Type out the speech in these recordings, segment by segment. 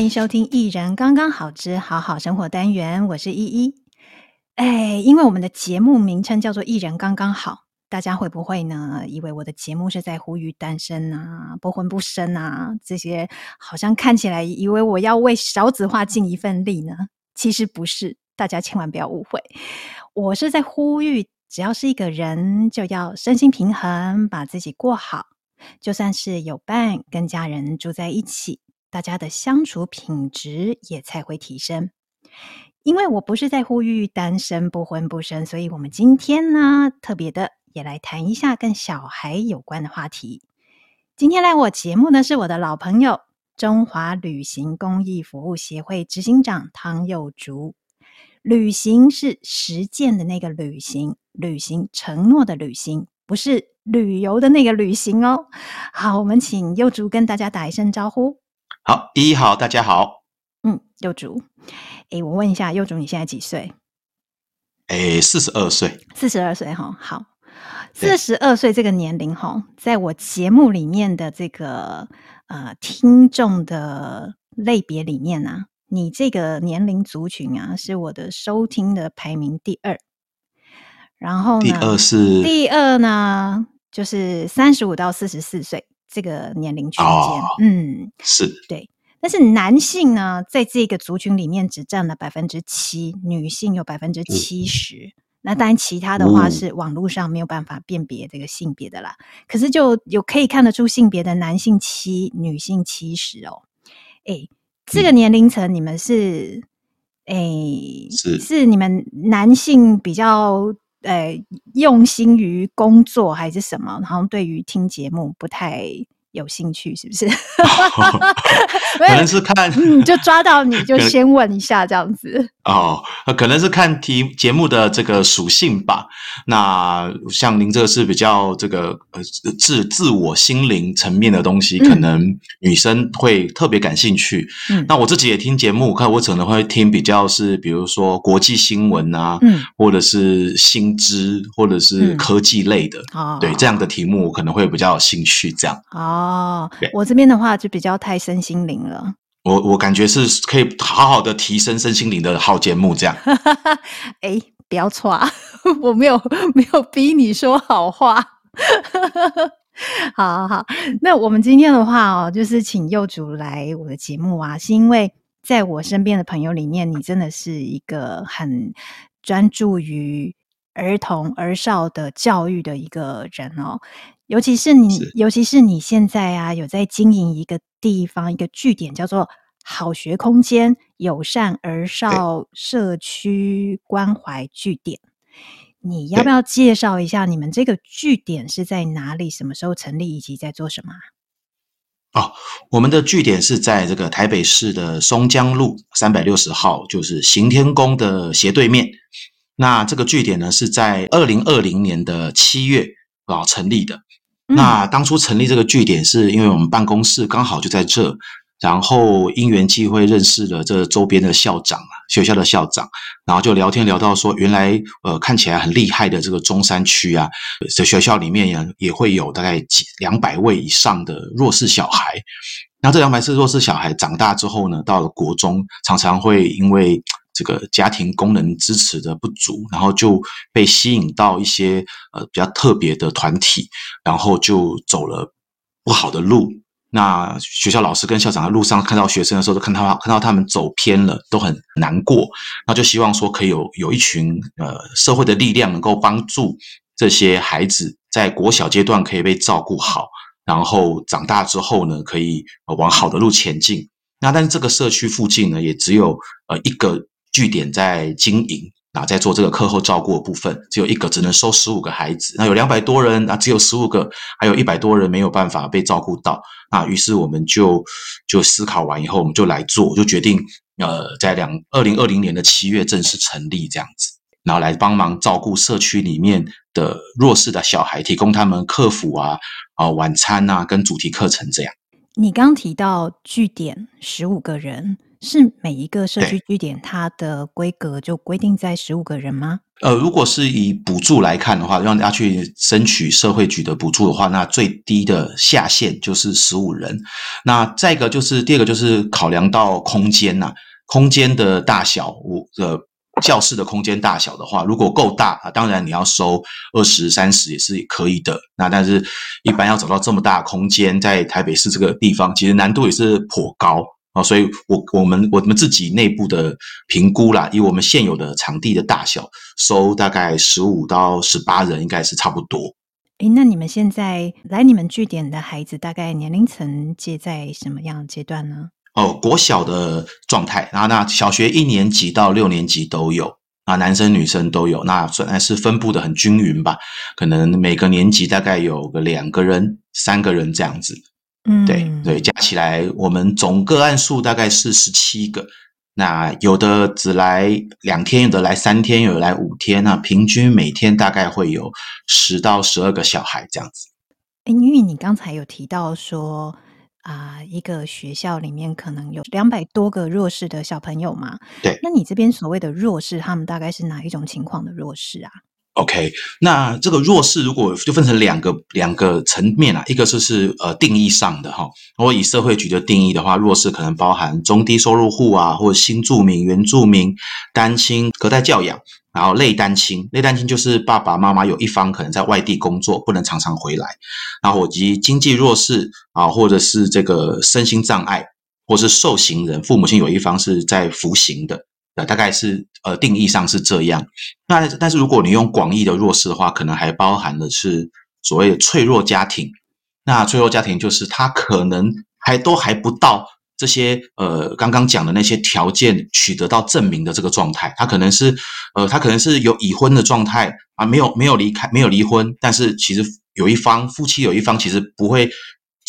欢迎收听《一人刚刚好之好好生活》单元，我是依依。哎，因为我们的节目名称叫做“一人刚刚好”，大家会不会呢？以为我的节目是在呼吁单身啊、不婚不生啊这些，好像看起来以为我要为少子化尽一份力呢？其实不是，大家千万不要误会，我是在呼吁，只要是一个人，就要身心平衡，把自己过好。就算是有伴，跟家人住在一起，大家的相处品质也才会提升。因为我不是在呼吁单身不婚不生，所以我们今天呢，特别的也来谈一下跟小孩有关的话题。今天来我节目呢，是我的老朋友中华旅行公益服务协会执行长汤幼竹。旅行是实践的那个旅行，履行承诺的旅行，不是旅游的那个旅行哦。好，我们请幼竹跟大家打一声招呼。好，依依好，大家好。嗯，幼竹，诶，我问一下，幼竹你现在几岁？诶，四十二岁。四十二岁哈，好，四十二岁这个年龄哈，在我节目里面的这个呃听众的类别里面呢、啊。你这个年龄族群啊，是我的收听的排名第二。然后呢，第二是第二呢，就是三十五到四十四岁这个年龄区间。哦、嗯，是对。但是男性呢，在这个族群里面只占了百分之七，女性有百分之七十。那当然，其他的话是网络上没有办法辨别这个性别的啦。嗯、可是就有可以看得出性别的男性七，女性七十哦。诶这个年龄层，你们是，诶、欸，是是你们男性比较，呃，用心于工作还是什么？然后对于听节目不太。有兴趣是不是？可能是看，嗯，就抓到你就 先问一下这样子。哦，可能是看题节目的这个属性吧。那像您这个是比较这个呃自自我心灵层面的东西，可能女生会特别感兴趣。嗯，那我自己也听节目，看我可能会听比较是比如说国际新闻啊，嗯，或者是新知，或者是科技类的。哦，对，这样的题目我可能会比较有兴趣。这样。哦。哦，我这边的话就比较太身心灵了。我我感觉是可以好好的提升身心灵的好节目，这样。哎，不要错啊，我没有没有逼你说好话。好好好，那我们今天的话哦，就是请幼主来我的节目啊，是因为在我身边的朋友里面，你真的是一个很专注于儿童儿少的教育的一个人哦。尤其是你，是尤其是你现在啊，有在经营一个地方，一个据点，叫做好学空间友善儿少社区关怀据点。你要不要介绍一下你们这个据点是在哪里？什么时候成立？以及在做什么？哦，我们的据点是在这个台北市的松江路三百六十号，就是行天宫的斜对面。那这个据点呢，是在二零二零年的七月啊成立的。那当初成立这个据点，是因为我们办公室刚好就在这，然后因缘际会认识了这周边的校长啊，学校的校长，然后就聊天聊到说，原来呃看起来很厉害的这个中山区啊，这学校里面也也会有大概几两百位以上的弱势小孩，那这两百位弱势小孩长大之后呢，到了国中，常常会因为。这个家庭功能支持的不足，然后就被吸引到一些呃比较特别的团体，然后就走了不好的路。那学校老师跟校长在路上看到学生的时候，都看他看到他们走偏了，都很难过。那就希望说可以有有一群呃社会的力量，能够帮助这些孩子在国小阶段可以被照顾好，然后长大之后呢，可以往好的路前进。那但是这个社区附近呢，也只有呃一个。据点在经营，啊，在做这个课后照顾的部分，只有一个，只能收十五个孩子。那有两百多人，啊，只有十五个，还有一百多人没有办法被照顾到。那于是我们就就思考完以后，我们就来做，就决定，呃，在两二零二零年的七月正式成立这样子，然后来帮忙照顾社区里面的弱势的小孩，提供他们课辅啊，啊，晚餐啊，跟主题课程这样。你刚提到据点十五个人。是每一个社区据点，它的规格就规定在十五个人吗？呃，如果是以补助来看的话，让大家去争取社会局的补助的话，那最低的下限就是十五人。那再一个就是第二个就是考量到空间呐、啊，空间的大小，我的教室的空间大小的话，如果够大啊，当然你要收二十三十也是可以的。那但是一般要找到这么大空间，在台北市这个地方，其实难度也是颇高。啊，所以我我们我们自己内部的评估啦，以我们现有的场地的大小，收大概十五到十八人，应该是差不多。诶，那你们现在来你们据点的孩子，大概年龄层介在什么样阶段呢？哦，国小的状态，然后那小学一年级到六年级都有，啊，男生女生都有，那算是分布的很均匀吧，可能每个年级大概有个两个人、三个人这样子。嗯，对对，加起来我们总个案数大概是十七个。那有的只来两天，有的来三天，有的来五天。那平均每天大概会有十到十二个小孩这样子。哎，因为你刚才有提到说啊、呃，一个学校里面可能有两百多个弱势的小朋友嘛？对。那你这边所谓的弱势，他们大概是哪一种情况的弱势啊？OK，那这个弱势如果就分成两个两个层面啊，一个就是呃定义上的哈，如果以社会局的定义的话，弱势可能包含中低收入户啊，或者新住民、原住民、单亲、隔代教养，然后类单亲，类单亲就是爸爸妈妈有一方可能在外地工作，不能常常回来，然后以及经济弱势啊，或者是这个身心障碍，或是受刑人，父母亲有一方是在服刑的。大概是呃定义上是这样，那但是如果你用广义的弱势的话，可能还包含的是所谓的脆弱家庭。那脆弱家庭就是他可能还都还不到这些呃刚刚讲的那些条件取得到证明的这个状态，他可能是呃他可能是有已婚的状态啊，没有没有离开没有离婚，但是其实有一方夫妻有一方其实不会。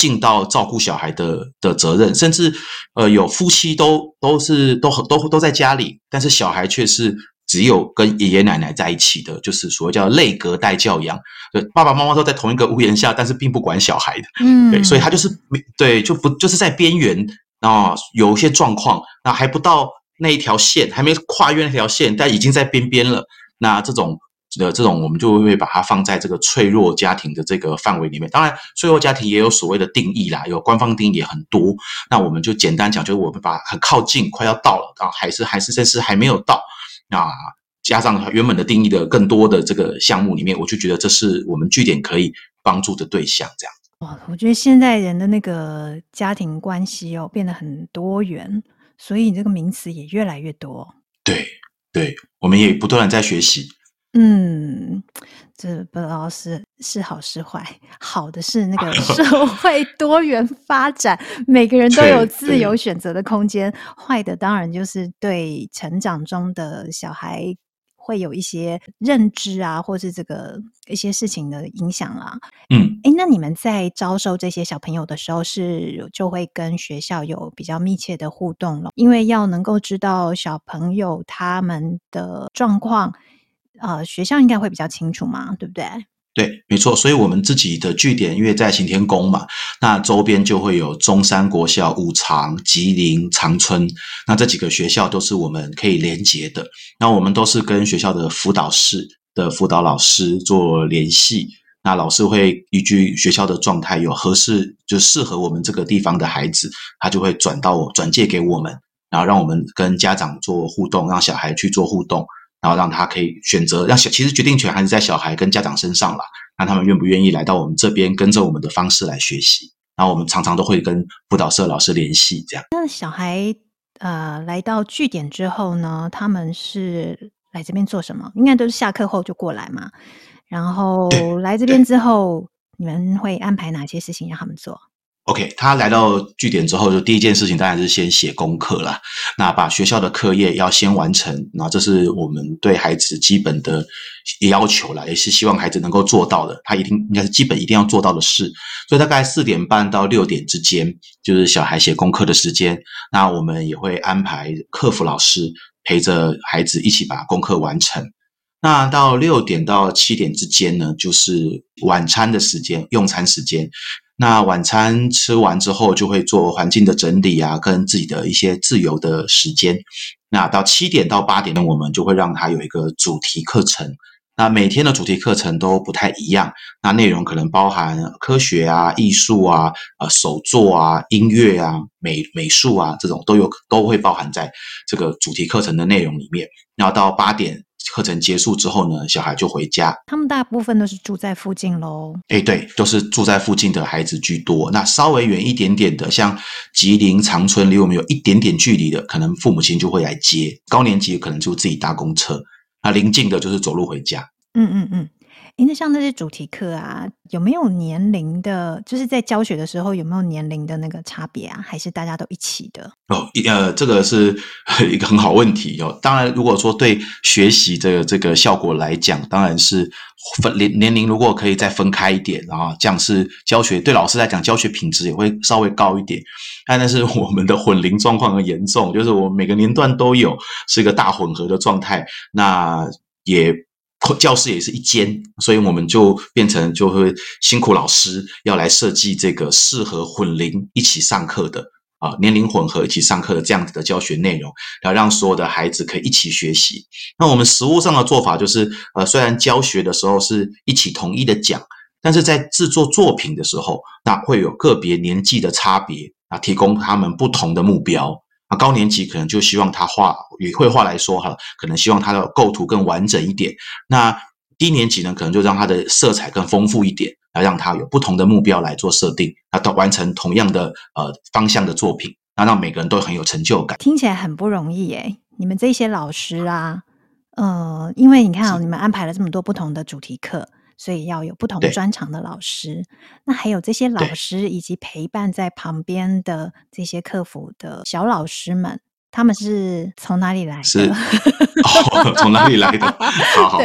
尽到照顾小孩的的责任，甚至呃有夫妻都都是都都都在家里，但是小孩却是只有跟爷爷奶奶在一起的，就是所谓叫类隔代教养，对，爸爸妈妈都在同一个屋檐下，但是并不管小孩的，嗯，对，所以他就是对就不就是在边缘啊，有一些状况，那还不到那一条线，还没跨越那条线，但已经在边边了，那这种。的这种，我们就会把它放在这个脆弱家庭的这个范围里面。当然，脆弱家庭也有所谓的定义啦，有官方定义也很多。那我们就简单讲，就是我们把很靠近，快要到了啊，还是还是甚至还没有到啊，加上原本的定义的更多的这个项目里面，我就觉得这是我们据点可以帮助的对象。这样。哇，我觉得现在人的那个家庭关系哦，变得很多元，所以这个名词也越来越多。对对，我们也不断在学习。嗯，这不知道是是好是坏。好的是那个社 会多元发展，每个人都有自由选择的空间。坏的当然就是对成长中的小孩会有一些认知啊，或是这个一些事情的影响啦。嗯，哎，那你们在招收这些小朋友的时候，是就会跟学校有比较密切的互动了，因为要能够知道小朋友他们的状况。呃，学校应该会比较清楚嘛，对不对？对，没错。所以，我们自己的据点因为在行天宫嘛，那周边就会有中山国小、五常、吉林、长春，那这几个学校都是我们可以连接的。那我们都是跟学校的辅导室的辅导老师做联系，那老师会依据学校的状态，有合适就适合我们这个地方的孩子，他就会转到我转介给我们，然后让我们跟家长做互动，让小孩去做互动。然后让他可以选择，让小其实决定权还是在小孩跟家长身上啦。那他们愿不愿意来到我们这边，跟着我们的方式来学习？然后我们常常都会跟辅导社老师联系，这样。那小孩呃来到据点之后呢，他们是来这边做什么？应该都是下课后就过来嘛。然后来这边之后，你们会安排哪些事情让他们做？OK，他来到据点之后，就第一件事情当然是先写功课啦。那把学校的课业要先完成，那这是我们对孩子基本的要求啦，也是希望孩子能够做到的。他一定应该是基本一定要做到的事。所以大概四点半到六点之间，就是小孩写功课的时间。那我们也会安排客服老师陪着孩子一起把功课完成。那到六点到七点之间呢，就是晚餐的时间，用餐时间。那晚餐吃完之后，就会做环境的整理啊，跟自己的一些自由的时间。那到七点到八点呢，我们就会让他有一个主题课程。那每天的主题课程都不太一样，那内容可能包含科学啊、艺术啊、呃手作啊、音乐啊、美美术啊这种都有都会包含在这个主题课程的内容里面。然后到八点课程结束之后呢，小孩就回家。他们大部分都是住在附近喽？哎，对，都是住在附近的孩子居多。那稍微远一点点的，像吉林长春，离我们有一点点距离的，可能父母亲就会来接。高年级可能就自己搭公车。那临近的就是走路回家。嗯嗯嗯，诶，那像那些主题课啊，有没有年龄的？就是在教学的时候有没有年龄的那个差别啊？还是大家都一起的？哦，呃，这个是 一个很好问题哦。当然，如果说对学习的这个效果来讲，当然是分年年龄如果可以再分开一点，然后这样是教学对老师来讲教学品质也会稍微高一点。但是我们的混龄状况很严重，就是我每个年段都有是一个大混合的状态，那也。教室也是一间，所以我们就变成就会辛苦老师要来设计这个适合混龄一起上课的啊，年龄混合一起上课的这样子的教学内容，要让所有的孩子可以一起学习。那我们实物上的做法就是，呃，虽然教学的时候是一起统一的讲，但是在制作作品的时候，那会有个别年纪的差别啊，提供他们不同的目标。啊，高年级可能就希望他画，以绘画来说哈，可能希望他的构图更完整一点。那低年级呢，可能就让他的色彩更丰富一点，来让他有不同的目标来做设定，那到完成同样的呃方向的作品，那让每个人都很有成就感。听起来很不容易诶，你们这些老师啊，呃，因为你看哦，你们安排了这么多不同的主题课。所以要有不同专长的老师，那还有这些老师以及陪伴在旁边的这些客服的小老师们。他们是从哪里来的？是 哦，从哪里来的？好好，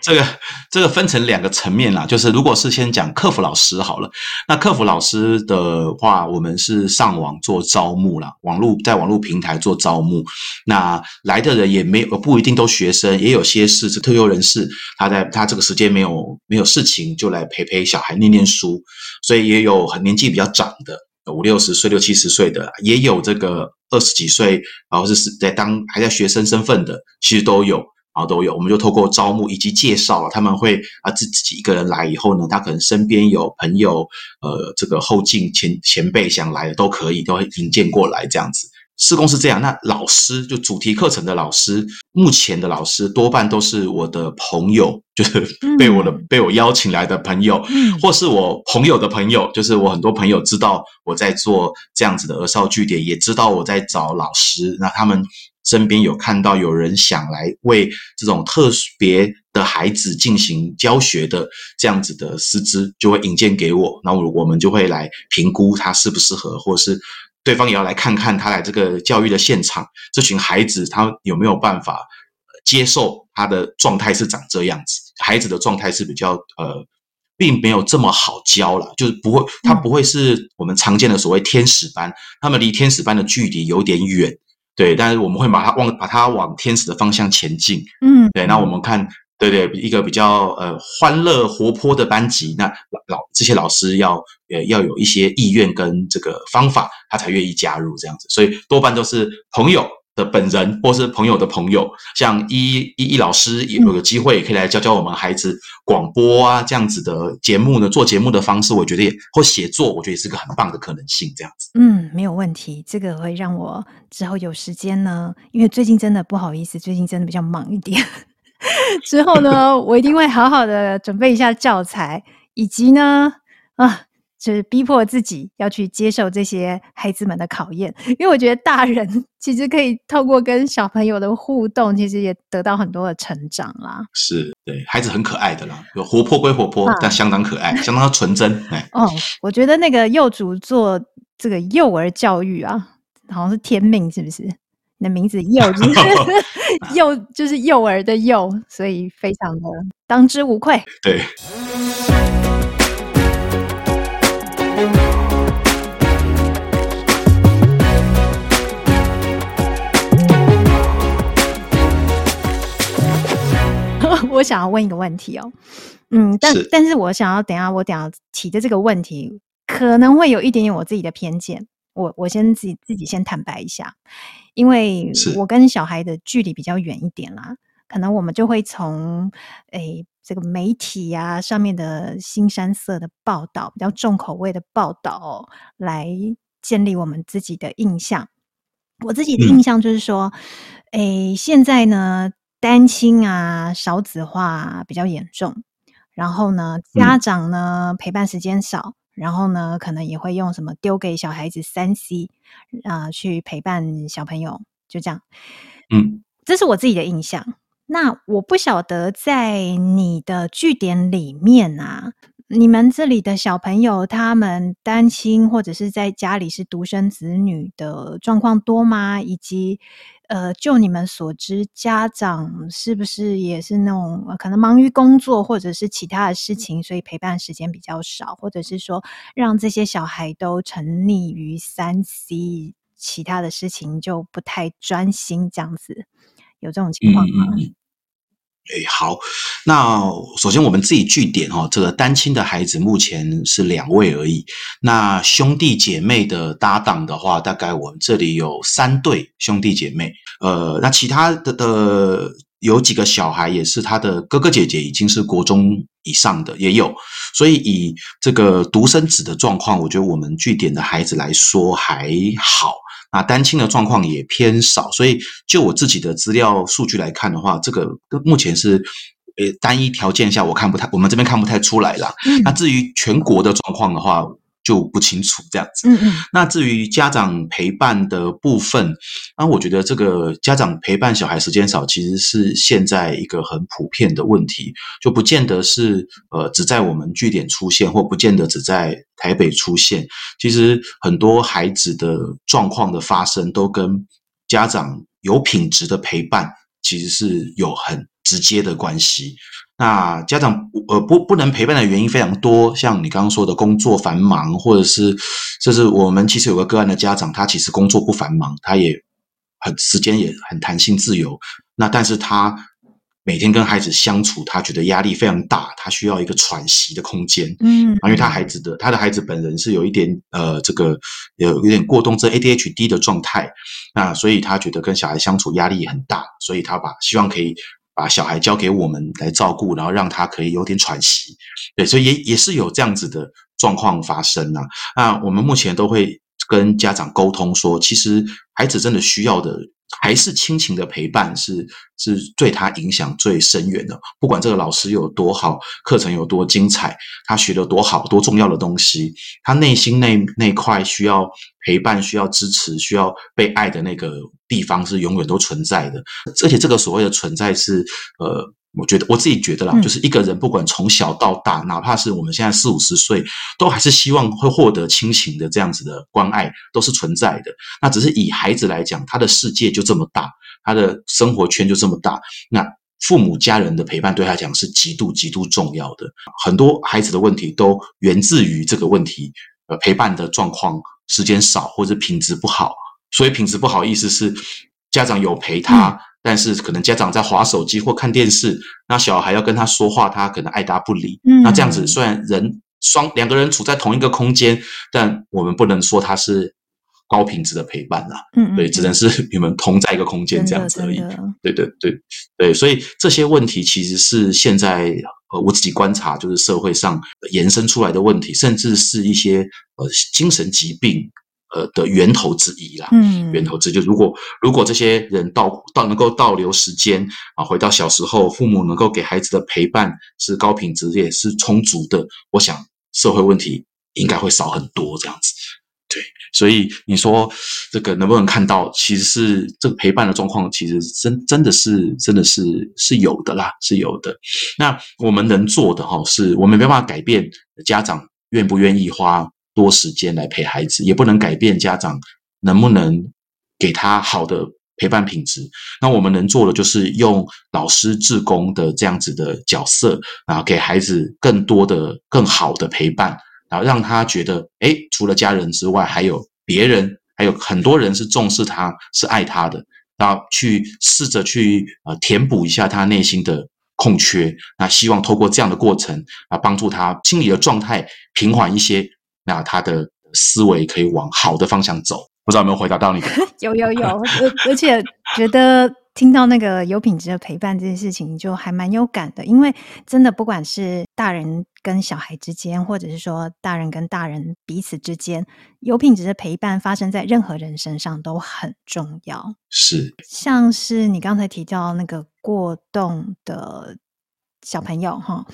这个这个分成两个层面啦。就是如果是先讲客服老师好了，那客服老师的话，我们是上网做招募啦，网络在网络平台做招募。那来的人也没有不一定都学生，也有些是是特优人士，他在他这个时间没有没有事情，就来陪陪小孩念念书，所以也有很年纪比较长的。五六十岁、六七十岁的也有，这个二十几岁，然后是是在当还在学生身份的，其实都有，然后都有。我们就透过招募以及介绍，他们会啊自自己一个人来以后呢，他可能身边有朋友，呃，这个后进前前辈想来的都可以，都会引荐过来这样子。施工是这样，那老师就主题课程的老师，目前的老师多半都是我的朋友，就是被我的、嗯、被我邀请来的朋友，嗯、或是我朋友的朋友，就是我很多朋友知道我在做这样子的儿少据点，也知道我在找老师，那他们身边有看到有人想来为这种特别的孩子进行教学的这样子的师资，就会引荐给我，那我我们就会来评估他适不适合，或是。对方也要来看看他来这个教育的现场，这群孩子他有没有办法接受他的状态是长这样子？孩子的状态是比较呃，并没有这么好教了，就是不会，他不会是我们常见的所谓天使班，他们离天使班的距离有点远，对，但是我们会把他往把他往天使的方向前进，嗯，对，那我们看。对对，一个比较呃欢乐活泼的班级，那老老这些老师要呃要有一些意愿跟这个方法，他才愿意加入这样子，所以多半都是朋友的本人或是朋友的朋友，像一一一老师也有个机会可以来教教我们孩子广播啊这样子的节目呢，做节目的方式，我觉得也或写作，我觉得也是个很棒的可能性，这样子。嗯，没有问题，这个会让我之后有时间呢，因为最近真的不好意思，最近真的比较忙一点。之后呢，我一定会好好的准备一下教材，以及呢，啊，就是逼迫自己要去接受这些孩子们的考验。因为我觉得大人其实可以透过跟小朋友的互动，其实也得到很多的成长啦。是，对，孩子很可爱的啦，有活泼归活泼，啊、但相当可爱，相当纯真。哎，哦，我觉得那个幼主做这个幼儿教育啊，好像是天命，是不是？你的名字幼就是 幼，就是幼儿的幼，所以非常的当之无愧。对。我想要问一个问题哦，嗯，但是但是我想要等一下我等一下提的这个问题。可能会有一点点我自己的偏见。我我先自己自己先坦白一下，因为我跟小孩的距离比较远一点啦，可能我们就会从诶这个媒体呀、啊、上面的新山色的报道，比较重口味的报道来建立我们自己的印象。我自己的印象就是说，诶现在呢单亲啊少子化比较严重，然后呢家长呢陪伴时间少。然后呢，可能也会用什么丢给小孩子三 C 啊、呃，去陪伴小朋友，就这样。嗯，这是我自己的印象。那我不晓得在你的据点里面啊，你们这里的小朋友他们单亲或者是在家里是独生子女的状况多吗？以及。呃，就你们所知，家长是不是也是那种可能忙于工作或者是其他的事情，所以陪伴时间比较少，或者是说让这些小孩都沉溺于三 C，其他的事情就不太专心，这样子有这种情况吗？哎，好，那首先我们自己据点哈，这个单亲的孩子目前是两位而已。那兄弟姐妹的搭档的话，大概我们这里有三对兄弟姐妹。呃，那其他的的有几个小孩也是他的哥哥姐姐，已经是国中以上的也有。所以以这个独生子的状况，我觉得我们据点的孩子来说还好。啊，单亲的状况也偏少，所以就我自己的资料数据来看的话，这个目前是呃单一条件下，我看不太，我们这边看不太出来啦。嗯。那至于全国的状况的话，就不清楚这样子。嗯嗯。那至于家长陪伴的部分，那我觉得这个家长陪伴小孩时间少，其实是现在一个很普遍的问题，就不见得是呃只在我们据点出现，或不见得只在台北出现。其实很多孩子的状况的发生，都跟家长有品质的陪伴，其实是有很直接的关系。那家长呃不不能陪伴的原因非常多，像你刚刚说的工作繁忙，或者是就是我们其实有个个案的家长，他其实工作不繁忙，他也很时间也很弹性自由。那但是他每天跟孩子相处，他觉得压力非常大，他需要一个喘息的空间。嗯，因为他孩子的他的孩子本人是有一点呃这个有有点过动症 ADHD 的状态，那所以他觉得跟小孩相处压力很大，所以他把希望可以。把小孩交给我们来照顾，然后让他可以有点喘息，对，所以也也是有这样子的状况发生啊。那我们目前都会跟家长沟通说，其实孩子真的需要的。还是亲情的陪伴是是对他影响最深远的。不管这个老师有多好，课程有多精彩，他学的多好多重要的东西，他内心那那块需要陪伴、需要支持、需要被爱的那个地方是永远都存在的。而且这个所谓的存在是呃。我觉得我自己觉得啦，就是一个人不管从小到大，哪怕是我们现在四五十岁，都还是希望会获得亲情的这样子的关爱，都是存在的。那只是以孩子来讲，他的世界就这么大，他的生活圈就这么大。那父母家人的陪伴对他讲是极度极度重要的。很多孩子的问题都源自于这个问题，呃，陪伴的状况时间少或者品质不好。所以品质不好意思是家长有陪他。嗯但是可能家长在划手机或看电视，那小孩要跟他说话，他可能爱答不理。嗯，那这样子虽然人双两个人处在同一个空间，但我们不能说他是高品质的陪伴啦。嗯，对，只能是 你们同在一个空间这样子而已。对对对对，所以这些问题其实是现在呃我自己观察，就是社会上延伸出来的问题，甚至是一些呃精神疾病。呃的源头之一啦，嗯，源头之一就如果如果这些人倒倒能够倒流时间啊，回到小时候，父母能够给孩子的陪伴是高品质也是充足的，我想社会问题应该会少很多这样子。对，所以你说这个能不能看到，其实是这个陪伴的状况，其实真真的是真的是是有的啦，是有的。那我们能做的哈，是我们没办法改变家长愿不愿意花。多时间来陪孩子，也不能改变家长能不能给他好的陪伴品质。那我们能做的就是用老师、志工的这样子的角色，然后给孩子更多的、更好的陪伴，然后让他觉得，诶，除了家人之外，还有别人，还有很多人是重视他、是爱他的。然后去试着去呃填补一下他内心的空缺。那希望透过这样的过程啊，帮助他心理的状态平缓一些。那他的思维可以往好的方向走。不知道有没有回答到你的？有有有，而而且觉得。听到那个有品质的陪伴这件事情，就还蛮有感的。因为真的，不管是大人跟小孩之间，或者是说大人跟大人彼此之间，有品质的陪伴发生在任何人身上都很重要。是，像是你刚才提到那个过动的小朋友，哈，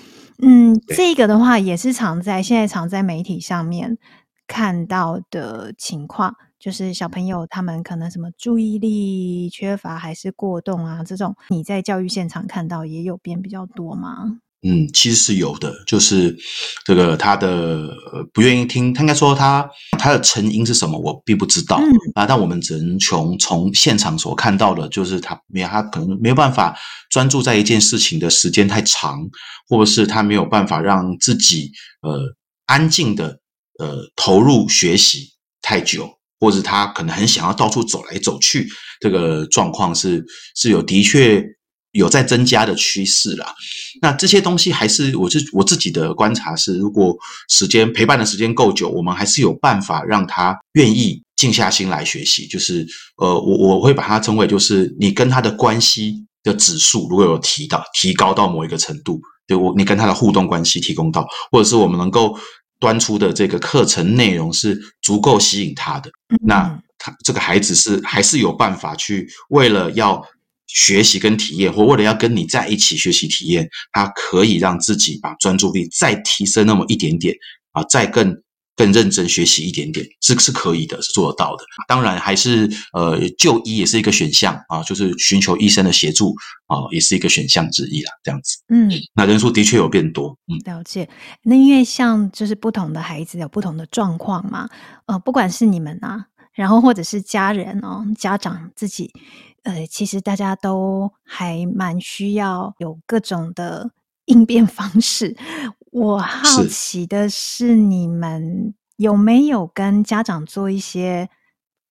嗯，这个的话也是常在现在常在媒体上面看到的情况。就是小朋友他们可能什么注意力缺乏还是过动啊，这种你在教育现场看到也有变比较多吗？嗯，其实是有的，就是这个他的不愿意听，他应该说他他的成因是什么，我并不知道啊。嗯，但我们只能从从现场所看到的，就是他没有他可能没有办法专注在一件事情的时间太长，或者是他没有办法让自己呃安静的呃投入学习太久。或者他可能很想要到处走来走去，这个状况是是有的确有在增加的趋势啦。那这些东西还是我自我自己的观察是，如果时间陪伴的时间够久，我们还是有办法让他愿意静下心来学习。就是呃，我我会把它称为，就是你跟他的关系的指数如果有提到提高到某一个程度，对我你跟他的互动关系提供到，或者是我们能够。端出的这个课程内容是足够吸引他的，那他这个孩子是还是有办法去为了要学习跟体验，或为了要跟你在一起学习体验，他可以让自己把专注力再提升那么一点点啊，再更。更认真学习一点点是是可以的，是做得到的。当然，还是呃就医也是一个选项啊，就是寻求医生的协助啊，也是一个选项之一啦。这样子，嗯，那人数的确有变多，嗯，了解。那因为像就是不同的孩子有不同的状况嘛，呃，不管是你们啊，然后或者是家人哦，家长自己，呃，其实大家都还蛮需要有各种的应变方式。我好奇的是，你们有没有跟家长做一些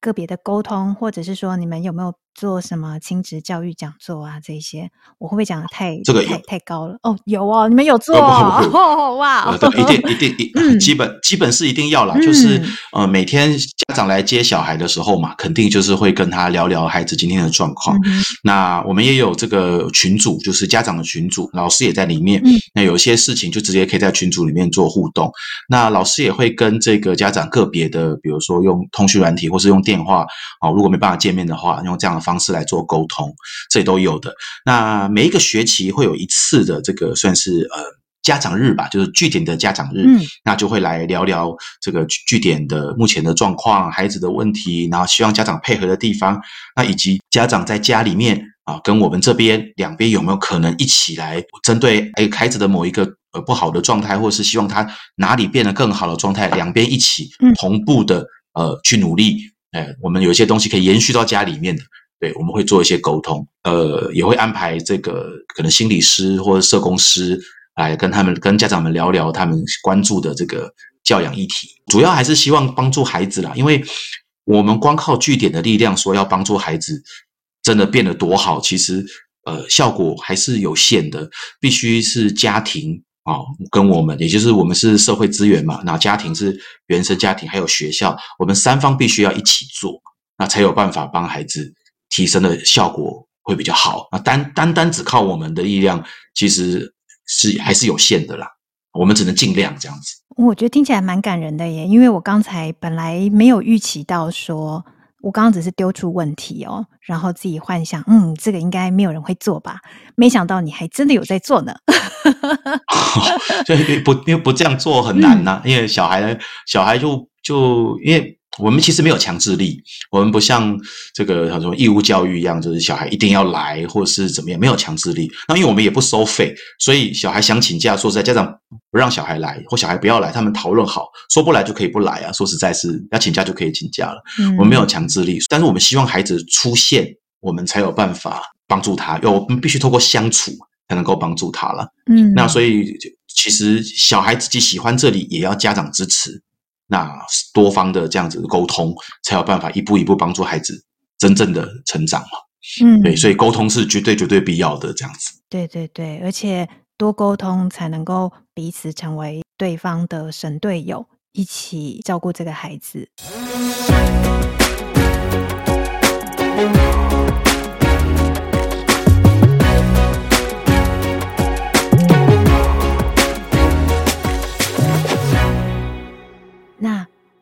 个别的沟通，或者是说，你们有没有？做什么亲子教育讲座啊？这些我会不会讲的太这个太太高了？哦，有哦，你们有做哦，哦哇！呃、一定一定 一、嗯、基本基本是一定要啦。嗯、就是呃每天家长来接小孩的时候嘛，肯定就是会跟他聊聊孩子今天的状况。嗯、那我们也有这个群组，就是家长的群组，老师也在里面。嗯、那有些事情就直接可以在群组里面做互动。那老师也会跟这个家长个别的，比如说用通讯软体或是用电话啊、哦，如果没办法见面的话，用这样的。方式来做沟通，这都有的。那每一个学期会有一次的这个算是呃家长日吧，就是据点的家长日，嗯，那就会来聊聊这个据点的目前的状况、孩子的问题，然后希望家长配合的地方，那以及家长在家里面啊，跟我们这边两边有没有可能一起来针对哎孩子的某一个呃不好的状态，或者是希望他哪里变得更好的状态，两边一起同步的呃去努力。哎，我们有一些东西可以延续到家里面的。对，我们会做一些沟通，呃，也会安排这个可能心理师或者社工师来跟他们、跟家长们聊聊他们关注的这个教养议题，主要还是希望帮助孩子啦，因为我们光靠据点的力量说要帮助孩子真的变得多好，其实呃效果还是有限的，必须是家庭啊、哦、跟我们，也就是我们是社会资源嘛，那家庭是原生家庭，还有学校，我们三方必须要一起做，那才有办法帮孩子。提升的效果会比较好。那单单单只靠我们的力量，其实是还是有限的啦。我们只能尽量这样子。我觉得听起来蛮感人的耶，因为我刚才本来没有预期到说，我刚刚只是丢出问题哦，然后自己幻想，嗯，这个应该没有人会做吧？没想到你还真的有在做呢。所以不因为不这样做很难呐、啊，嗯、因为小孩小孩就就因为。我们其实没有强制力，我们不像这个什么义务教育一样，就是小孩一定要来，或是怎么样，没有强制力。那因为我们也不收费，所以小孩想请假，说实在，家长不让小孩来，或小孩不要来，他们讨论好，说不来就可以不来啊。说实在是要请假就可以请假了。嗯，我们没有强制力，但是我们希望孩子出现，我们才有办法帮助他。因为我们必须透过相处才能够帮助他了。嗯，那所以其实小孩自己喜欢这里，也要家长支持。那多方的这样子的沟通，才有办法一步一步帮助孩子真正的成长嘛。嗯，对，所以沟通是绝对绝对必要的，这样子。对对对，而且多沟通才能够彼此成为对方的神队友，一起照顾这个孩子。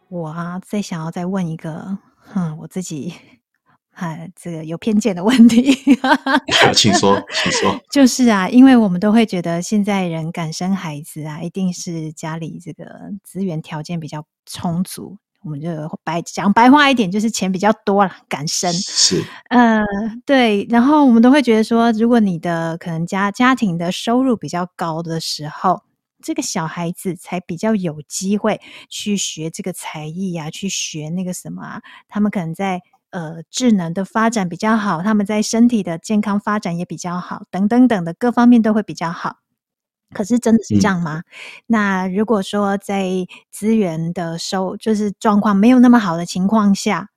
我啊，再想要再问一个，哼，我自己。哎，这个有偏见的问题，请说，请说。就是啊，因为我们都会觉得现在人敢生孩子啊，一定是家里这个资源条件比较充足。我们就白讲白话一点，就是钱比较多了，敢生。是，呃，对。然后我们都会觉得说，如果你的可能家家庭的收入比较高的时候，这个小孩子才比较有机会去学这个才艺啊，去学那个什么啊，他们可能在。呃，智能的发展比较好，他们在身体的健康发展也比较好，等等等的各方面都会比较好。可是真的是这样吗？嗯、那如果说在资源的收，就是状况没有那么好的情况下，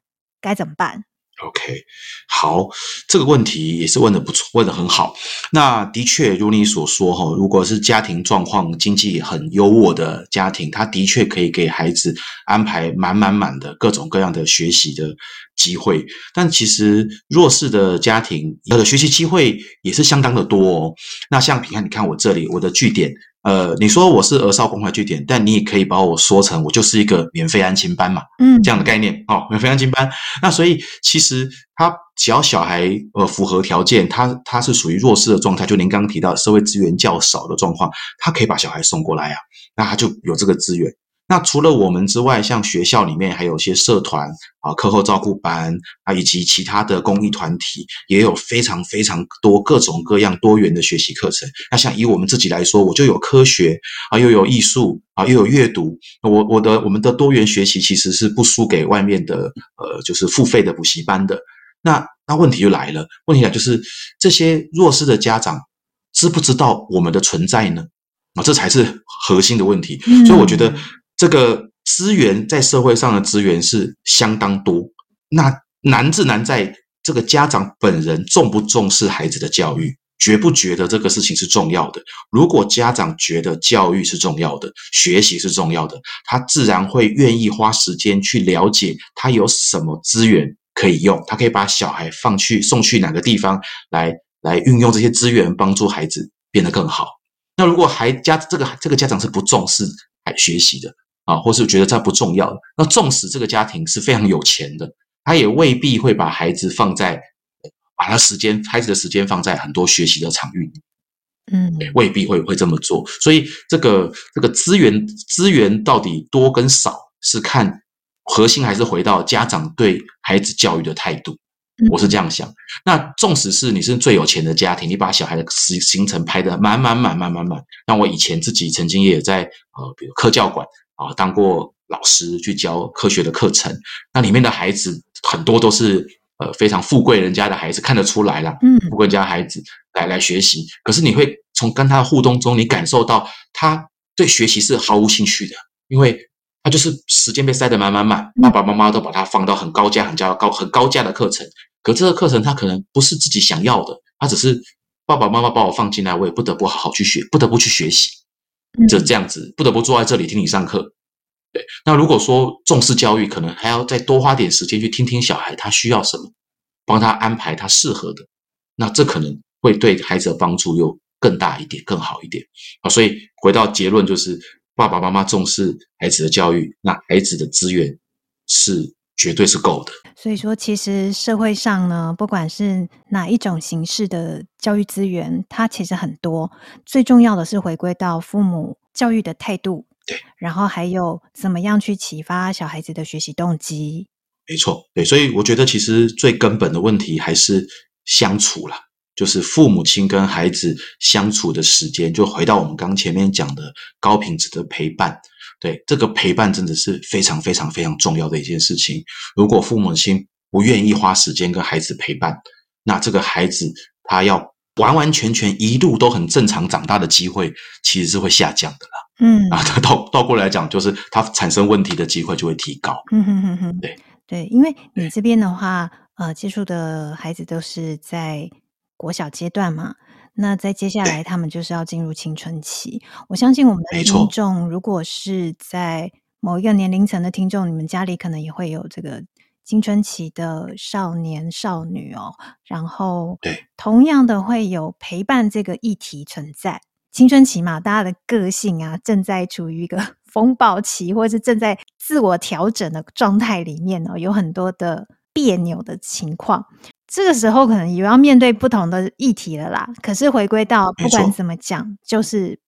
该怎么办？OK，好，这个问题也是问的不错，问的很好。那的确如你所说哈，如果是家庭状况经济很优渥的家庭，他的确可以给孩子安排满满满的各种各样的学习的机会。但其实弱势的家庭，他的学习机会也是相当的多哦。那像你看，你看我这里，我的据点。呃，你说我是儿少关怀据点，但你也可以把我说成我就是一个免费安亲班嘛，嗯，这样的概念哦，免费安亲班。那所以其实他只要小孩呃符合条件，他他是属于弱势的状态，就您刚刚提到社会资源较少的状况，他可以把小孩送过来啊，那他就有这个资源。那除了我们之外，像学校里面还有一些社团啊、课后照顾班啊，以及其他的公益团体，也有非常非常多各种各样多元的学习课程。那像以我们自己来说，我就有科学啊，又有艺术啊，又有阅读。我我的我们的多元学习其实是不输给外面的呃，就是付费的补习班的。那那问题就来了，问题来就是这些弱势的家长知不知道我们的存在呢？啊，这才是核心的问题。所以我觉得。这个资源在社会上的资源是相当多，那难是难在这个家长本人重不重视孩子的教育，觉不觉得这个事情是重要的？如果家长觉得教育是重要的，学习是重要的，他自然会愿意花时间去了解他有什么资源可以用，他可以把小孩放去送去哪个地方来来运用这些资源，帮助孩子变得更好。那如果还家这个这个家长是不重视孩学习的，啊，或是觉得这不重要的，那纵使这个家庭是非常有钱的，他也未必会把孩子放在，把他时间孩子的时间放在很多学习的场域，嗯，未必会会这么做。所以这个这个资源资源到底多跟少，是看核心还是回到家长对孩子教育的态度。我是这样想。那纵使是你是最有钱的家庭，你把小孩的行行程排得满满满满满满。那我以前自己曾经也在呃，比如科教馆。啊，当过老师去教科学的课程，那里面的孩子很多都是呃非常富贵人家的孩子，看得出来啦，嗯，富贵人家的孩子来来学习。可是你会从跟他的互动中，你感受到他对学习是毫无兴趣的，因为他就是时间被塞得满满满，爸爸妈妈都把他放到很高价、很价高、很高价的课程，可这个课程他可能不是自己想要的，他只是爸爸妈妈把我放进来，我也不得不好好去学，不得不去学习。就这样子，不得不坐在这里听你上课。对，那如果说重视教育，可能还要再多花点时间去听听小孩他需要什么，帮他安排他适合的。那这可能会对孩子的帮助又更大一点，更好一点啊。所以回到结论，就是爸爸妈妈重视孩子的教育，那孩子的资源是绝对是够的。所以说，其实社会上呢，不管是哪一种形式的教育资源，它其实很多。最重要的是回归到父母教育的态度。对，然后还有怎么样去启发小孩子的学习动机？没错，对，所以我觉得其实最根本的问题还是相处啦，就是父母亲跟孩子相处的时间，就回到我们刚前面讲的高品质的陪伴。对，这个陪伴真的是非常非常非常重要的一件事情。如果父母亲不愿意花时间跟孩子陪伴，那这个孩子他要完完全全一路都很正常长大的机会，其实是会下降的啦。嗯啊，他 倒倒过来讲，就是他产生问题的机会就会提高。嗯哼哼哼，对对，因为你这边的话，呃，接触的孩子都是在国小阶段嘛，那在接下来他们就是要进入青春期。我相信我们的听众，如果是在某一个年龄层的听众，你们家里可能也会有这个青春期的少年少女哦，然后对，同样的会有陪伴这个议题存在。青春期嘛，大家的个性啊，正在处于一个 风暴期，或是正在自我调整的状态里面哦，有很多的别扭的情况。这个时候可能也要面对不同的议题了啦。可是回归到不管怎么讲，就是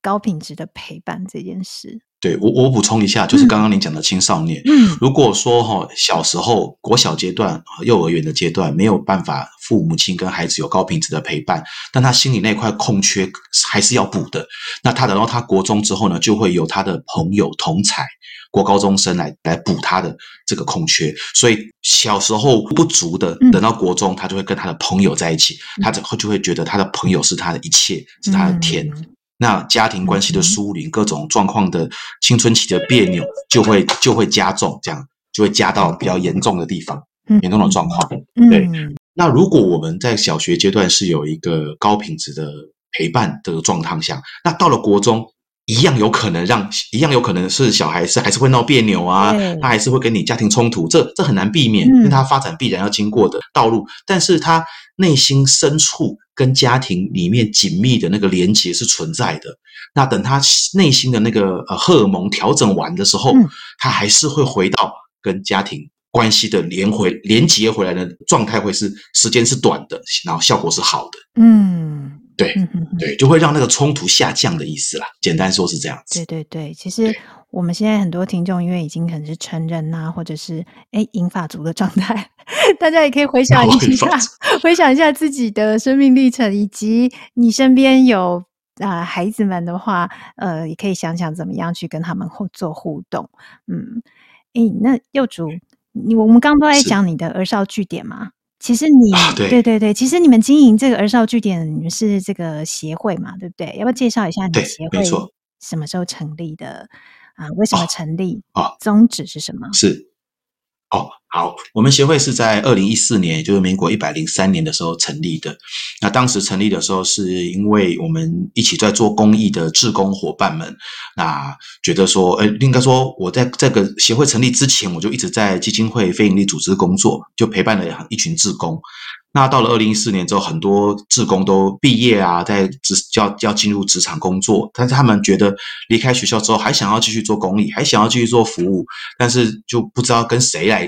高品质的陪伴这件事。对，我我补充一下，就是刚刚您讲的青少年，嗯，如果说哈小时候国小阶段、幼儿园的阶段没有办法父母亲跟孩子有高品质的陪伴，但他心里那块空缺还是要补的。那他等到他国中之后呢，就会有他的朋友同才国高中生来来补他的这个空缺。所以小时候不足的，等到国中他就会跟他的朋友在一起，他之后就会觉得他的朋友是他的一切，是他的天。那家庭关系的疏离，各种状况的青春期的别扭，就会就会加重，这样就会加到比较严重的地方，严重的状况。对，那如果我们在小学阶段是有一个高品质的陪伴的状态下，那到了国中，一样有可能让一样有可能是小孩是还是会闹别扭啊，他还是会跟你家庭冲突，这这很难避免，因为他发展必然要经过的道路，但是他内心深处。跟家庭里面紧密的那个连接是存在的。那等他内心的那个呃荷尔蒙调整完的时候，嗯、他还是会回到跟家庭关系的连回连接回来的状态，会是时间是短的，然后效果是好的。嗯，对，对，就会让那个冲突下降的意思啦。简单说是这样子。对对对，其实我们现在很多听众因为已经可能是成人呐、啊，或者是诶银发族的状态。大家也可以回想一下，回想一下自己的生命历程，以及你身边有啊、呃、孩子们的话，呃，也可以想想怎么样去跟他们互做互动。嗯，诶，那幼主，你我们刚刚都在讲你的儿少据点嘛？其实你、啊、对，对对对，其实你们经营这个儿少据点，你们是这个协会嘛？对不对？要不要介绍一下你的协会什么时候成立的？啊，为什么成立？啊，宗旨是什么？是。哦，好，我们协会是在二零一四年，也就是民国一百零三年的时候成立的。那当时成立的时候，是因为我们一起在做公益的志工伙伴们，那觉得说，呃，应该说我在这个协会成立之前，我就一直在基金会非营利组织工作，就陪伴了一群志工。那到了二零一四年之后，很多志工都毕业啊，在职要要进入职场工作，但是他们觉得离开学校之后还想要继续做公益，还想要继续做服务，但是就不知道跟谁来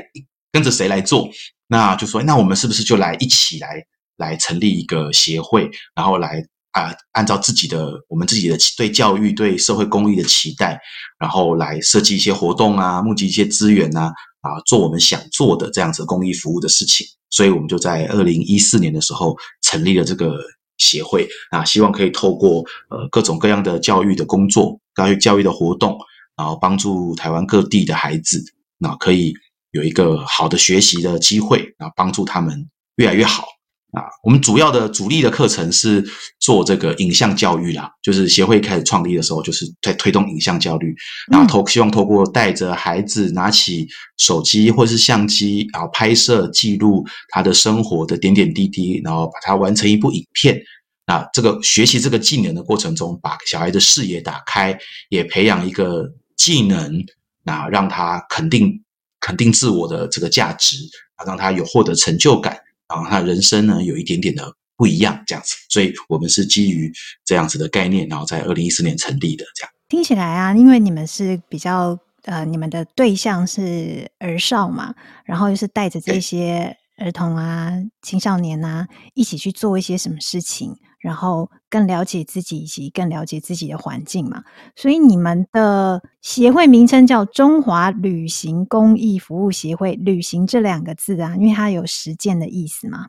跟着谁来做，那就说那我们是不是就来一起来来成立一个协会，然后来啊按照自己的我们自己的对教育对社会公益的期待，然后来设计一些活动啊，募集一些资源啊。啊，做我们想做的这样子公益服务的事情，所以我们就在二零一四年的时候成立了这个协会啊，希望可以透过呃各种各样的教育的工作、教育教育的活动，然后帮助台湾各地的孩子，那可以有一个好的学习的机会，然后帮助他们越来越好。啊，我们主要的主力的课程是做这个影像教育啦，就是协会开始创立的时候，就是在推动影像教育，然后透希望透过带着孩子拿起手机或是相机，然后拍摄记录他的生活的点点滴滴，然后把它完成一部影片。那这个学习这个技能的过程中，把小孩的视野打开，也培养一个技能，那让他肯定肯定自我的这个价值，啊，让他有获得成就感。然后他人生呢有一点点的不一样，这样子，所以我们是基于这样子的概念，然后在二零一四年成立的。这样听起来啊，因为你们是比较呃，你们的对象是儿少嘛，然后又是带着这些儿童啊、青少年啊一起去做一些什么事情，然后更了解自己以及更了解自己的环境嘛，所以你们的协会名称叫中华旅行公益服务协会。旅行这两个字啊，因为它有实践的意思嘛，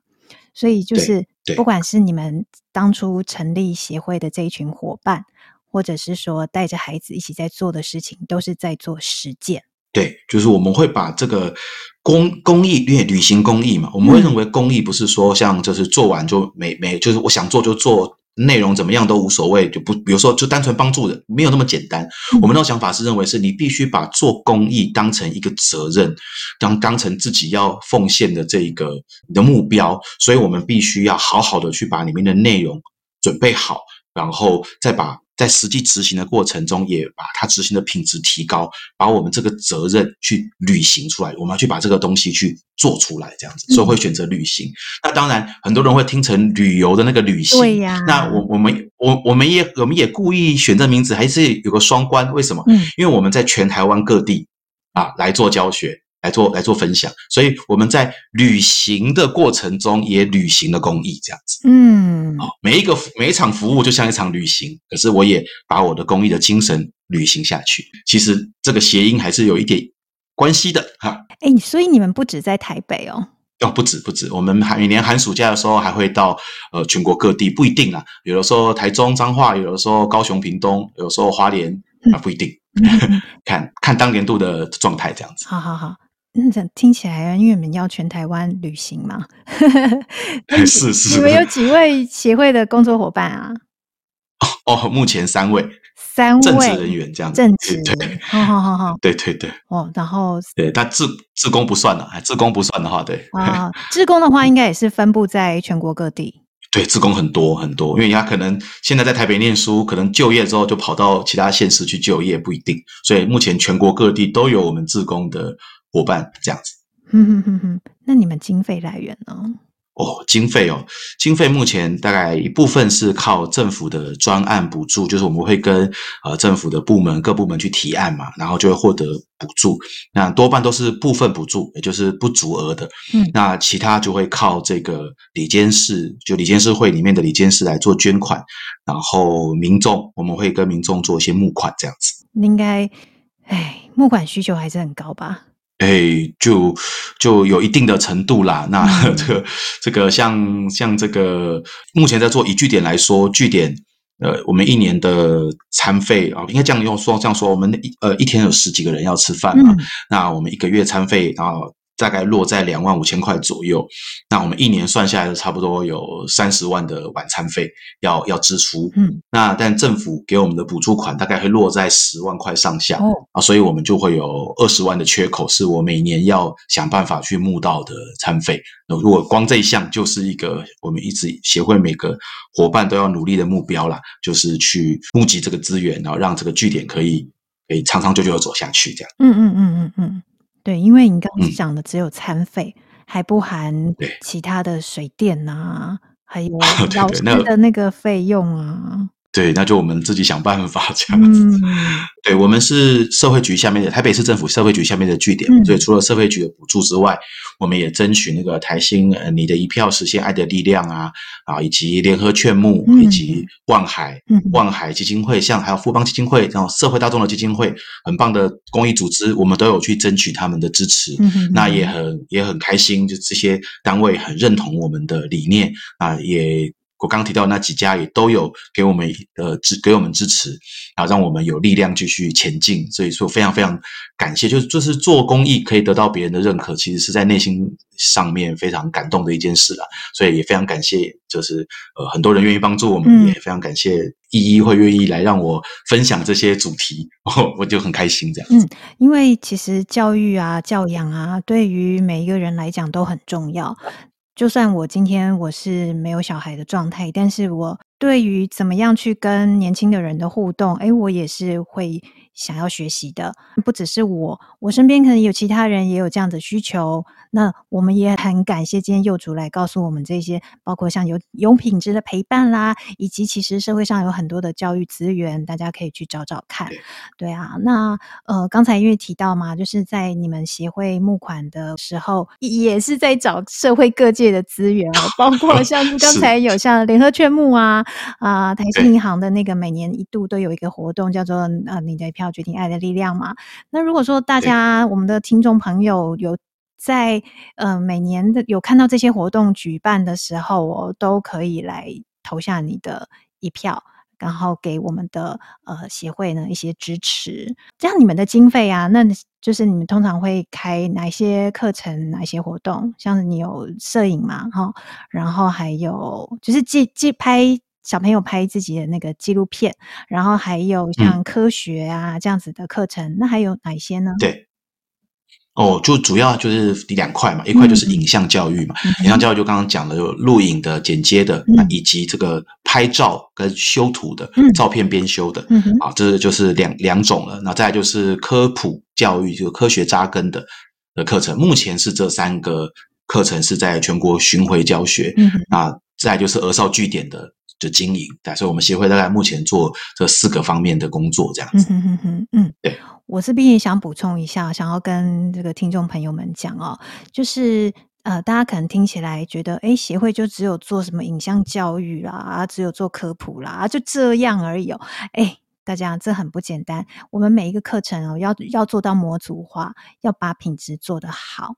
所以就是不管是你们当初成立协会的这一群伙伴，或者是说带着孩子一起在做的事情，都是在做实践。对，就是我们会把这个公公益，因为旅行公益嘛，我们会认为公益不是说像就是做完就没没，就是我想做就做，内容怎么样都无所谓，就不比如说就单纯帮助人，没有那么简单。我们的想法是认为是你必须把做公益当成一个责任，当当成自己要奉献的这一个你的目标，所以我们必须要好好的去把里面的内容准备好，然后再把在实际执行的过程中，也把它执行的品质提高，把我们这个责任去履行出来。我们要去把这个东西去做出来，这样子，所以会选择旅行。嗯、那当然，很多人会听成旅游的那个旅行。对呀。那我我们我我们也我们也故意选这名字，还是有个双关。为什么？嗯，因为我们在全台湾各地啊来做教学。来做来做分享，所以我们在旅行的过程中也履行了公益，这样子。嗯，好，每一个每一场服务就像一场旅行，可是我也把我的公益的精神履行下去。其实这个谐音还是有一点关系的哈。哎，所以你们不止在台北哦？哦，不止不止，我们每年寒暑假的时候还会到呃全国各地，不一定啊。有的时候台中彰化，有的时候高雄屏东，有的时候花莲啊，不一定，嗯、看看当年度的状态这样子。好好好。嗯，听起来，因为你们要全台湾旅行嘛，是是。你们有几位协会的工作伙伴啊？哦，目前三位，三位正职人员这样子。正职，对，好好好好，对对对。哦，然后对，但自自工不算了，自工不算的话，对。啊，自工的话，应该也是分布在全国各地。对，自工很多很多，因为他可能现在在台北念书，可能就业之后就跑到其他县市去就业，不一定。所以目前全国各地都有我们自工的。伙伴这样子，哼哼哼哼，那你们经费来源呢？哦，经费哦，经费目前大概一部分是靠政府的专案补助，就是我们会跟呃政府的部门各部门去提案嘛，然后就会获得补助。那多半都是部分补助，也就是不足额的。嗯，那其他就会靠这个理监事，就理监事会里面的理监事来做捐款，然后民众我们会跟民众做一些募款这样子。应该，哎，募款需求还是很高吧？哎，就就有一定的程度啦。那 这个这个像像这个，目前在做以据点来说，据点呃，我们一年的餐费啊，应该这样用说这样说，我们一呃一天有十几个人要吃饭嘛，嗯、那我们一个月餐费然后。大概落在两万五千块左右，那我们一年算下来，差不多有三十万的晚餐费要要支出。嗯，那但政府给我们的补助款大概会落在十万块上下。哦，啊，所以我们就会有二十万的缺口，是我每年要想办法去募到的餐费。那如果光这一项就是一个我们一直协会每个伙伴都要努力的目标啦，就是去募集这个资源，然后让这个据点可以可以长长久久的走下去。这样。嗯嗯嗯嗯嗯。对，因为你刚刚讲的只有餐费，嗯、还不含其他的水电啊，还有老师的那个费用啊。对，那就我们自己想办法这样子。嗯、对，我们是社会局下面的台北市政府社会局下面的据点，嗯、所以除了社会局的补助之外，我们也争取那个台新呃你的一票实现爱的力量啊啊，以及联合劝募，嗯、以及万海、嗯、万海基金会，像还有富邦基金会，然后社会大众的基金会，很棒的公益组织，我们都有去争取他们的支持。嗯、那也很也很开心，就这些单位很认同我们的理念啊，也。我刚刚提到那几家也都有给我们呃支给我们支持，啊，让我们有力量继续前进。所以说非常非常感谢，就是就是做公益可以得到别人的认可，其实是在内心上面非常感动的一件事了。所以也非常感谢，就是呃很多人愿意帮助我们，嗯、也非常感谢依依会愿意来让我分享这些主题，我 我就很开心这样。嗯，因为其实教育啊、教养啊，对于每一个人来讲都很重要。就算我今天我是没有小孩的状态，但是我对于怎么样去跟年轻的人的互动，哎，我也是会。想要学习的不只是我，我身边可能有其他人也有这样的需求。那我们也很感谢今天幼主来告诉我们这些，包括像有有品质的陪伴啦，以及其实社会上有很多的教育资源，大家可以去找找看。对啊，那呃刚才因为提到嘛，就是在你们协会募款的时候，也是在找社会各界的资源哦，包 括像刚才有像联合券募啊啊、呃，台新银行的那个每年一度都有一个活动叫做呃你的票。决定爱的力量嘛？那如果说大家我们的听众朋友有在呃每年的有看到这些活动举办的时候，我都可以来投下你的一票，然后给我们的呃协会呢一些支持。这样你们的经费啊，那就是你们通常会开哪些课程、哪些活动？像你有摄影嘛？哈，然后还有就是记记拍。小朋友拍自己的那个纪录片，然后还有像科学啊、嗯、这样子的课程，那还有哪一些呢？对，哦，就主要就是两块嘛，一块就是影像教育嘛，嗯、影像教育就刚刚讲的有录影的、剪接的，嗯、以及这个拍照跟修图的，嗯、照片编修的，嗯、啊，这就是两两种了。那再来就是科普教育，就科学扎根的的课程，目前是这三个课程是在全国巡回教学。嗯，啊，再来就是儿少据点的。就经营，所以我们协会大概目前做这四个方面的工作，这样子。嗯嗯嗯嗯，对。我这边也想补充一下，想要跟这个听众朋友们讲哦，就是呃，大家可能听起来觉得，哎，协会就只有做什么影像教育啦，只有做科普啦，就这样而已哦。哎，大家这很不简单，我们每一个课程哦，要要做到模组化，要把品质做得好。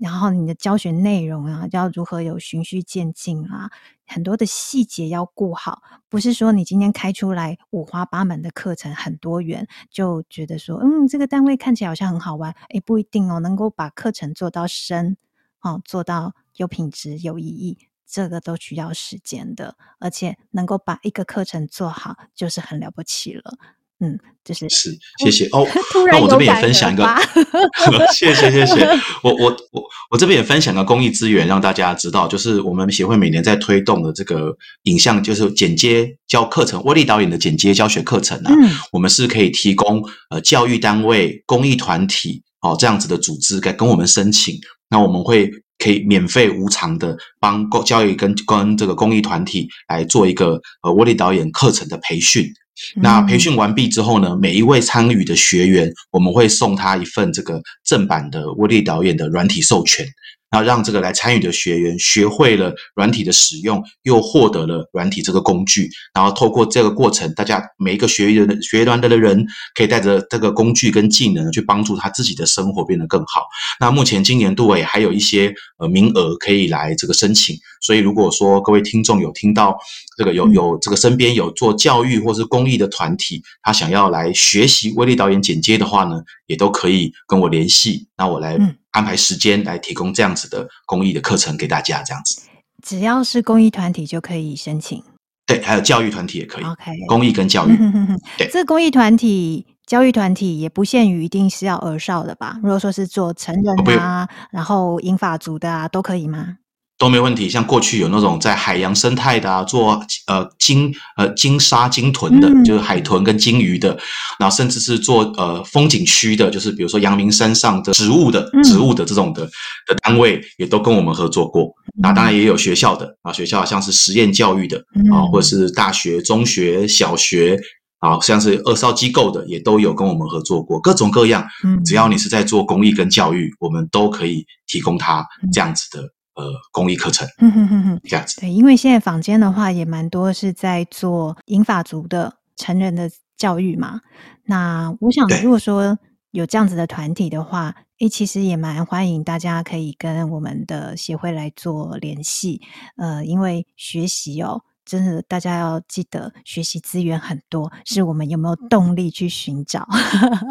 然后你的教学内容啊，要如何有循序渐进啊，很多的细节要顾好，不是说你今天开出来五花八门的课程很多元，就觉得说，嗯，这个单位看起来好像很好玩，诶，不一定哦，能够把课程做到深，哦，做到有品质、有意义，这个都需要时间的，而且能够把一个课程做好，就是很了不起了。嗯，就是是，谢谢哦。那我这边也分享一个，谢谢谢谢。我我我我这边也分享个公益资源，让大家知道，就是我们协会每年在推动的这个影像，就是剪接教课程，威力导演的剪接教学课程啊。嗯，我们是可以提供呃教育单位、公益团体哦这样子的组织，该跟我们申请，那我们会可以免费无偿的帮教育跟跟这个公益团体来做一个呃威力导演课程的培训。那培训完毕之后呢，每一位参与的学员，我们会送他一份这个正版的威力导演的软体授权。那让这个来参与的学员学会了软体的使用，又获得了软体这个工具，然后透过这个过程，大家每一个学员的学员的人可以带着这个工具跟技能去帮助他自己的生活变得更好。那目前今年度也还有一些呃名额可以来这个申请，所以如果说各位听众有听到这个有有这个身边有做教育或是公益的团体，他想要来学习威力导演剪接的话呢，也都可以跟我联系，那我来。安排时间来提供这样子的公益的课程给大家，这样子。只要是公益团体就可以申请。对，还有教育团体也可以。OK，公益跟教育。对，这公益团体、教育团体也不限于一定是要儿少的吧？如果说是做成人啊，然后银发族的啊，都可以吗？都没问题，像过去有那种在海洋生态的啊，做呃鲸呃鲸鲨鲸豚的，嗯、就是海豚跟鲸鱼的，然后甚至是做呃风景区的，就是比如说阳明山上的植物的、嗯、植物的这种的的单位，也都跟我们合作过。那、嗯、当然也有学校的啊，学校像是实验教育的啊，或者是大学、中学、小学啊，像是二少机构的，也都有跟我们合作过，各种各样。嗯，只要你是在做公益跟教育，我们都可以提供他这样子的。呃，公益课程，嗯哼哼哼，这样子。对，因为现在坊间的话也蛮多是在做银发族的成人的教育嘛。那我想，如果说有这样子的团体的话，诶，其实也蛮欢迎大家可以跟我们的协会来做联系。呃，因为学习哦，真的大家要记得，学习资源很多，是我们有没有动力去寻找。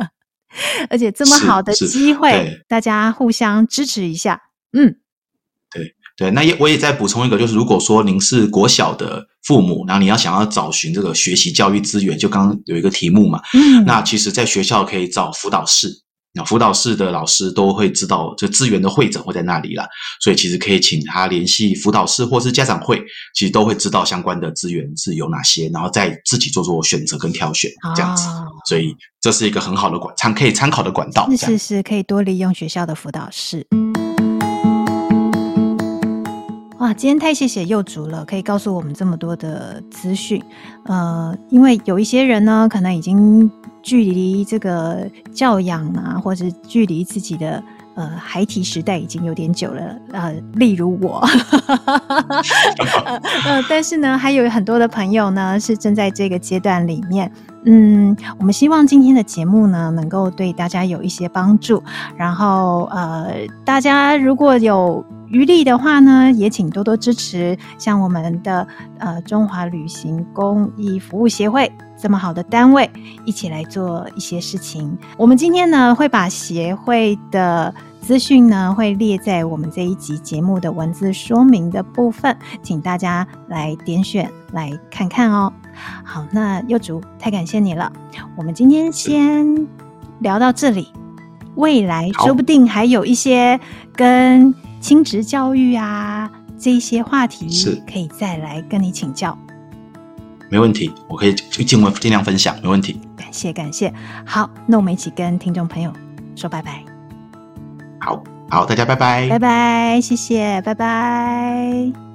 而且这么好的机会，大家互相支持一下。嗯。对对，那也我也再补充一个，就是如果说您是国小的父母，然后你要想要找寻这个学习教育资源，就刚刚有一个题目嘛，嗯，那其实，在学校可以找辅导室，那辅导室的老师都会知道这资源的会诊会在那里啦，所以其实可以请他联系辅导室或是家长会，其实都会知道相关的资源是有哪些，然后再自己做做选择跟挑选这样子，哦，所以这是一个很好的管参可以参考的管道，是是是，可以多利用学校的辅导室。哇，今天太谢谢幼竹了，可以告诉我们这么多的资讯。呃，因为有一些人呢，可能已经距离这个教养啊，或者距离自己的呃孩提时代已经有点久了。呃，例如我，呃，但是呢，还有很多的朋友呢，是正在这个阶段里面。嗯，我们希望今天的节目呢，能够对大家有一些帮助。然后，呃，大家如果有余力的话呢，也请多多支持像我们的呃中华旅行公益服务协会这么好的单位，一起来做一些事情。我们今天呢会把协会的资讯呢会列在我们这一集节目的文字说明的部分，请大家来点选来看看哦。好，那幼竹太感谢你了，我们今天先聊到这里。未来说不定还有一些跟亲职教育啊这一些话题，是可以再来跟你请教。没问题，我可以尽我尽量分享，没问题。感谢感谢，好，那我们一起跟听众朋友说拜拜。好好，大家拜拜，拜拜，谢谢，拜拜。